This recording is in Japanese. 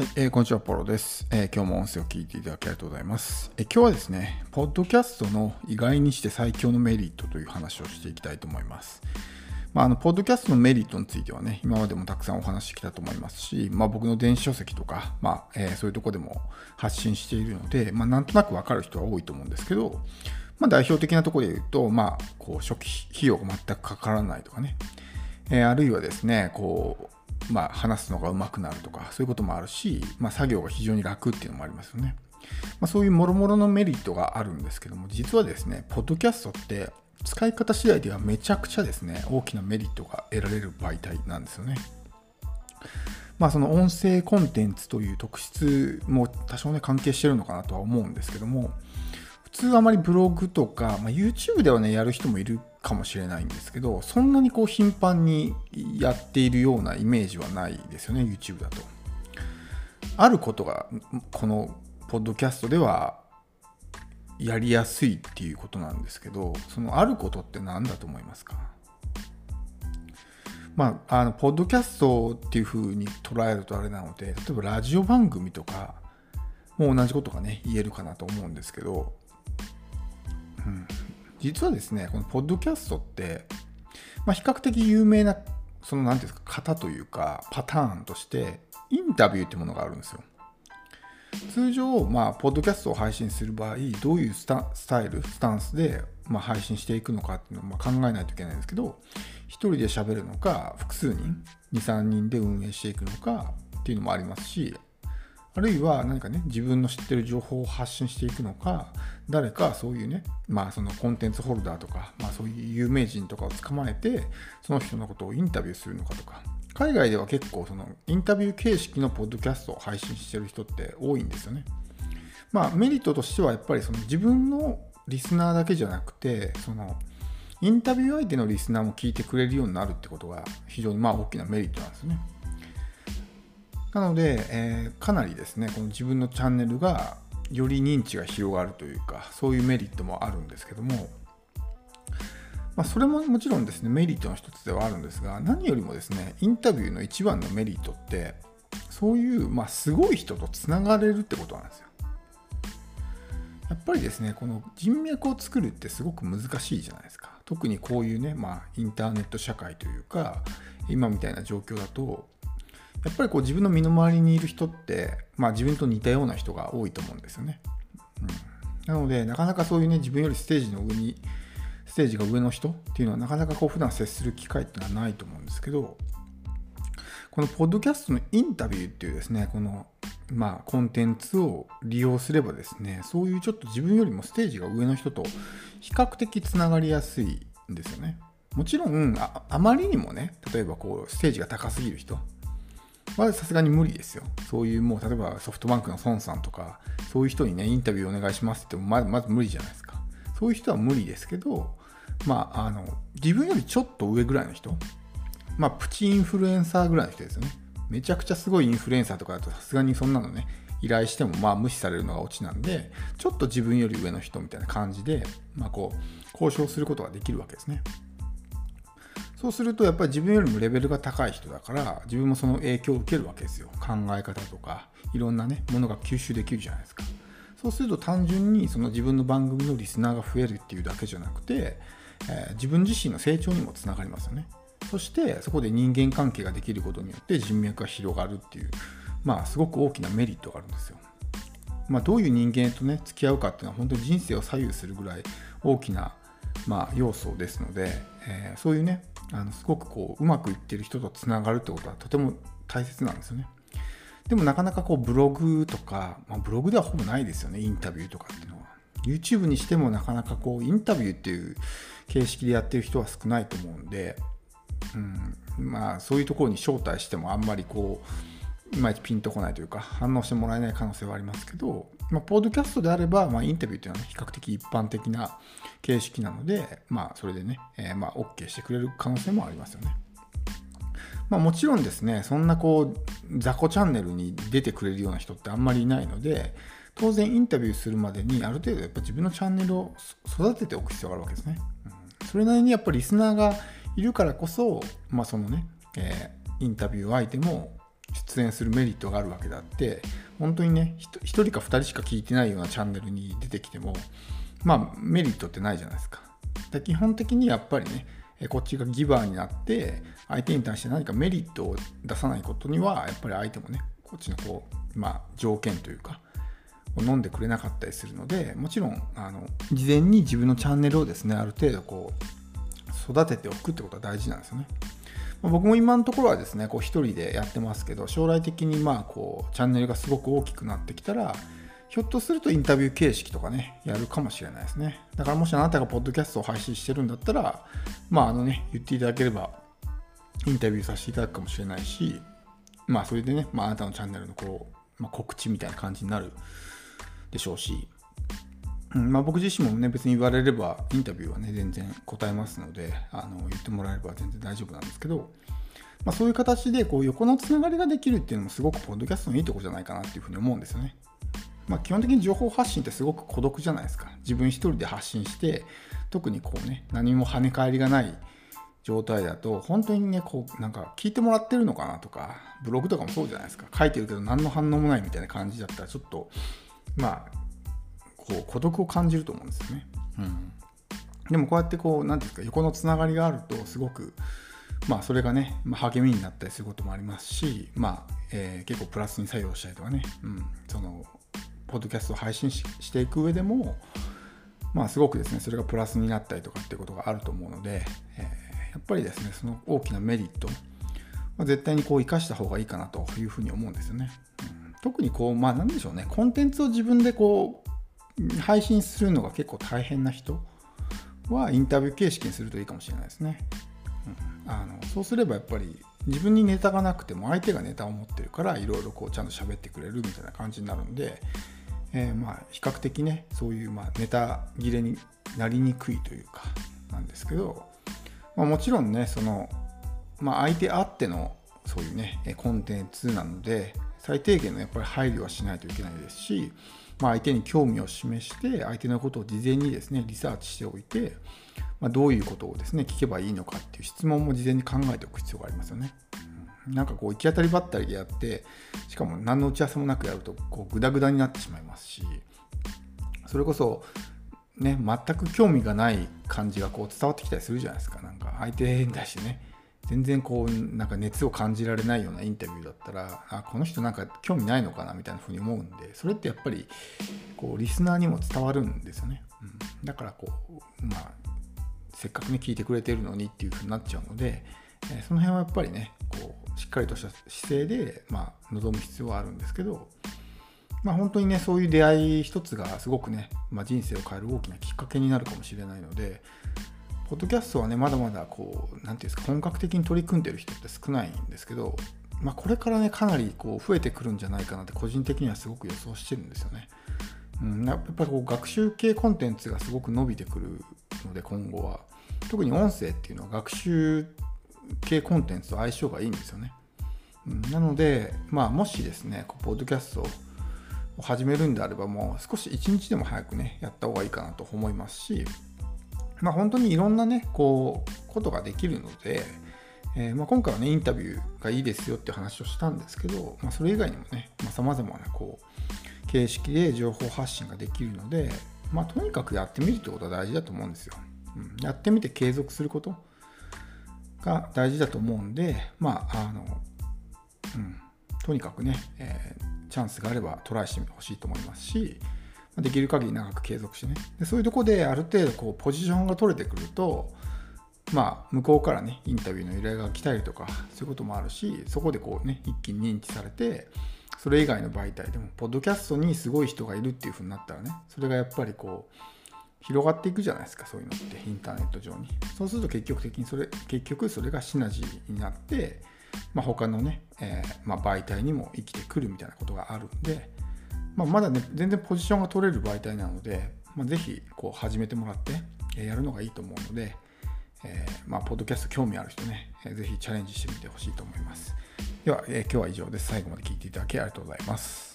はい、えーこんにちは、ポロです、えー今日も音声を聞いていただきありがとうございます。えー今日はですね、ポッドキャストの意外にして最強のメリットという話をしていきたいと思います。まあ、あのポッドキャストのメリットについてはね、今までもたくさんお話してきたと思いますし、まあ、僕の電子書籍とか、まあえーそういうとこでも発信しているので、まあ、なんとなくわかる人は多いと思うんですけど、まあ、代表的なところで言うと、まあ、こう初期費用が全くかからないとかね、えーあるいはですね、こう、まあ、話すのが上手くなるとか、そういうこともあるし、まあ、作業が非常に楽っていうのもありますよね。まあ、そういう諸々のメリットがあるんですけども、実はですね、ポッドキャストって使い方次第ではめちゃくちゃですね、大きなメリットが得られる媒体なんですよね。まあ、その音声コンテンツという特質も多少ね、関係してるのかなとは思うんですけども、普通あまりブログとか、まあ、YouTube ではねやる人もいるかもしれないんですけどそんなにこう頻繁にやっているようなイメージはないですよね YouTube だと。あることがこのポッドキャストではやりやすいっていうことなんですけどそのあることって何だと思いますか？まあ、あのポッドキャストっていうふうに捉えるとあれなので例えばラジオ番組とかも同じことがね言えるかなと思うんですけどうん。実はですね、このポッドキャストって、まあ、比較的有名な、その何ていうんですか、型というか、パターンとして、インタビューってものがあるんですよ。通常、まあ、ポッドキャストを配信する場合、どういうスタイル、スタンスで、まあ、配信していくのかっていうのを考えないといけないんですけど、一人で喋るのか、複数人、2、3人で運営していくのかっていうのもありますし、あるいは何かね、自分の知ってる情報を発信していくのか、誰かそういうね、まあそのコンテンツホルダーとか、まあそういう有名人とかを捕まえて、その人のことをインタビューするのかとか、海外では結構そのインタビュー形式のポッドキャストを配信してる人って多いんですよね。まあメリットとしてはやっぱりその自分のリスナーだけじゃなくて、そのインタビュー相手のリスナーも聞いてくれるようになるってことが非常にまあ大きなメリットなんですね。なので、えーかなりですね、この自分のチャンネルがより認知が広がるというか、そういうメリットもあるんですけども、まあ、それももちろんですね、メリットの一つではあるんですが、何よりもですね、インタビューの一番のメリットって、そういう、まあ、すごい人とつながれるってことなんですよ。やっぱりですね、この人脈を作るってすごく難しいじゃないですか。特にこういうね、まあ、インターネット社会というか、今みたいな状況だと、やっぱりこう自分の身の回りにいる人って、まあ、自分と似たような人が多いと思うんですよね。うん、なので、なかなかそういうね、自分よりステージの上に、ステージが上の人っていうのはなかなかこう普段接する機会っていうのはないと思うんですけど、このポッドキャストのインタビューっていうですね、このまあコンテンツを利用すればですね、そういうちょっと自分よりもステージが上の人と比較的つながりやすいんですよね。もちろんあ、あまりにもね、例えばこうステージが高すぎる人はさすがに無理ですよ。そういうもう例えばソフトバンクの孫さんとか、そういう人にね、インタビューお願いしますって言ってもまずまず無理じゃないですか。そういう人は無理ですけど、まあ、あの自分よりちょっと上ぐらいの人、まあ、プチインフルエンサーぐらいの人ですよね。めちゃくちゃすごいインフルエンサーとかだとさすがにそんなのね、依頼してもまあ無視されるのがオチなんで、ちょっと自分より上の人みたいな感じで、まあ、こう交渉することができるわけですね。そうするとやっぱり自分よりもレベルが高い人だから自分もその影響を受けるわけですよ。考え方とかいろんなねものが吸収できるじゃないですか。そうすると単純にその自分の番組のリスナーが増えるっていうだけじゃなくて、えー自分自身の成長にもつながりますよね。そしてそこで人間関係ができることによって人脈が広がるっていうまあすごく大きなメリットがあるんですよ。まあ、どういう人間とね付き合うかっていうのは本当に人生を左右するぐらい大きな、まあ、要素ですので、えーそういうねあのすごくこううまくいってる人とつながるってことはとても大切なんですよね。でもなかなかこうブログとか、まあ、ブログではほぼないですよねインタビューとかっていうのは。YouTube にしてもなかなかこうインタビューっていう形式でやってる人は少ないと思うんで、うん、まあそういうところに招待してもあんまりこういまいちピンとこないというか反応してもらえない可能性はありますけど、まあ、ポッドキャストであれば、まあ、インタビューっていうのは、ね、比較的一般的な形式なので、まあ、それでね、えーまあ OK してくれる可能性もありますよね。まあ、もちろんですね、そんなこう、雑魚チャンネルに出てくれるような人ってあんまりいないので、当然インタビューするまでにある程度やっぱ自分のチャンネルを育てておく必要があるわけですね。うんそれなりにやっぱりリスナーがいるからこそ、まあそのね、えーインタビュー相手も出演するメリットがあるわけであって本当にね1人か2人しか聞いてないようなチャンネルに出てきてもまあメリットってないじゃないですか。で基本的にやっぱりねこっちがギバーになって相手に対して何かメリットを出さないことにはやっぱり相手もねこっちのこう、まあ、条件というか飲んでくれなかったりするのでもちろんあの事前に自分のチャンネルをですねある程度こう育てておくってことは大事なんですよね。ま、僕も今のところはですねこう一人でやってますけど将来的にまあこうチャンネルがすごく大きくなってきたらひょっとするとインタビュー形式とかね、やるかもしれないですね。だからもしあなたがポッドキャストを配信してるんだったら、まああのね、言っていただければ、インタビューさせていただくかもしれないし、まあそれでね、まああなたのチャンネルのこう、まあ、告知みたいな感じになるでしょうし、うんまあ、僕自身もね、別に言われれば、インタビューはね、全然答えますので、あの言ってもらえれば全然大丈夫なんですけど、まあ、そういう形でこう横のつながりができるっていうのもすごくポッドキャストのいいとこじゃないかなっていうふうに思うんですよね。まあ、基本的に情報発信ってすごく孤独じゃないですか。自分一人で発信して、特にこうね、何も跳ね返りがない状態だと、本当にね、こう、なんか聞いてもらってるのかなとか、ブログとかもそうじゃないですか。書いてるけど何の反応もないみたいな感じだったら、ちょっと、まあ、こう、孤独を感じると思うんですよね。うん。でもこうやってこう、何ていうか、横のつながりがあると、すごく、まあ、それがね、まあ、励みになったりすることもありますし、まあ、えー、結構プラスに作用したりとかね、うん、そのポッドキャストを配信していく上でも、まあ、すごくですねそれがプラスになったりとかっていうことがあると思うので、えー、やっぱりですねその大きなメリット、まあ、絶対にこう生かした方がいいかなというふうに思うんですよね。うん、特にこうまあ何でしょうねコンテンツを自分でこう配信するのが結構大変な人はインタビュー形式にするといいかもしれないですね。うん、あのそうすればやっぱり自分にネタがなくても相手がネタを持ってるからいろいろこうちゃんと喋ってくれるみたいな感じになるんで、えー、まあ比較的ねそういうまあネタ切れになりにくいというかなんですけど、まあ、もちろんねその、まあ、相手あってのそういうねコンテンツなので最低限のやっぱり配慮はしないといけないですし、まあ、相手に興味を示して相手のことを事前にですねリサーチしておいて、まあ、どういうことをですね聞けばいいのかっていう質問も事前に考えておく必要がありますよね。なんかこう行き当たりばったりでやってしかも何の打ち合わせもなくやるとこうグダグダになってしまいますしそれこそね全く興味がない感じがこう伝わってきたりするじゃないですか。なんか相手に対してね。全然こうなんか熱を感じられないようなインタビューだったらあこの人なんか興味ないのかなみたいなふうに思うんでそれってやっぱりこうリスナーにも伝わるんですよね、うん、だからこうまあせっかくね聞いてくれてるのにっていうふうになっちゃうので、えその辺はやっぱりねこうしっかりとした姿勢で、まあ、望む必要はあるんですけど、まあ、本当にねそういう出会い一つがすごくね、まあ、人生を変える大きなきっかけになるかもしれないのでポッドキャストはねまだまだこう何て言うんですか本格的に取り組んでる人って少ないんですけど、まあ、これからねかなりこう増えてくるんじゃないかなって個人的にはすごく予想してるんですよね。うん、やっぱりこう学習系コンテンツがすごく伸びてくるので今後は特に音声っていうのは学習系コンテンツと相性がいいんですよね。うんなので、まあ、もしですねこう、ポッドキャストを始めるんであれば、もう少し一日でも早くね、やった方がいいかなと思いますし、まあ、本当にいろんなね、こう、ことができるので、えー、まあ、今回はね、インタビューがいいですよって話をしたんですけど、まあ、それ以外にもね、さまざ、まなこう形式で情報発信ができるので、まあ、とにかくやってみるってことは大事だと思うんですよ。うん、やってみて継続することが大事だと思うんで、まあ、あの、うん、とにかくね、えー、チャンスがあればトライしてほしいと思いますし、できる限り長く継続してね、でそういうとこである程度こうポジションが取れてくると、まあ、向こうからね、インタビューの依頼が来たりとか、そういうこともあるし、そこでこうね、一気に認知されて、それ以外の媒体でも、ポッドキャストにすごい人がいるっていう風になったらね、それがやっぱりこう、広がっていくじゃないですかそういうのってインターネット上に。そうすると結局的にそれ結局それがシナジーになって、まあ、他のね、えー、まあ、媒体にも生きてくるみたいなことがあるんで、まあ、まだね全然ポジションが取れる媒体なので、まあ、ぜひこう始めてもらって、やるのがいいと思うので、えー、まあ、ポッドキャスト興味ある人ね、えー、ぜひチャレンジしてみてほしいと思います。では、え今日は以上です。最後まで聞いていただきありがとうございます。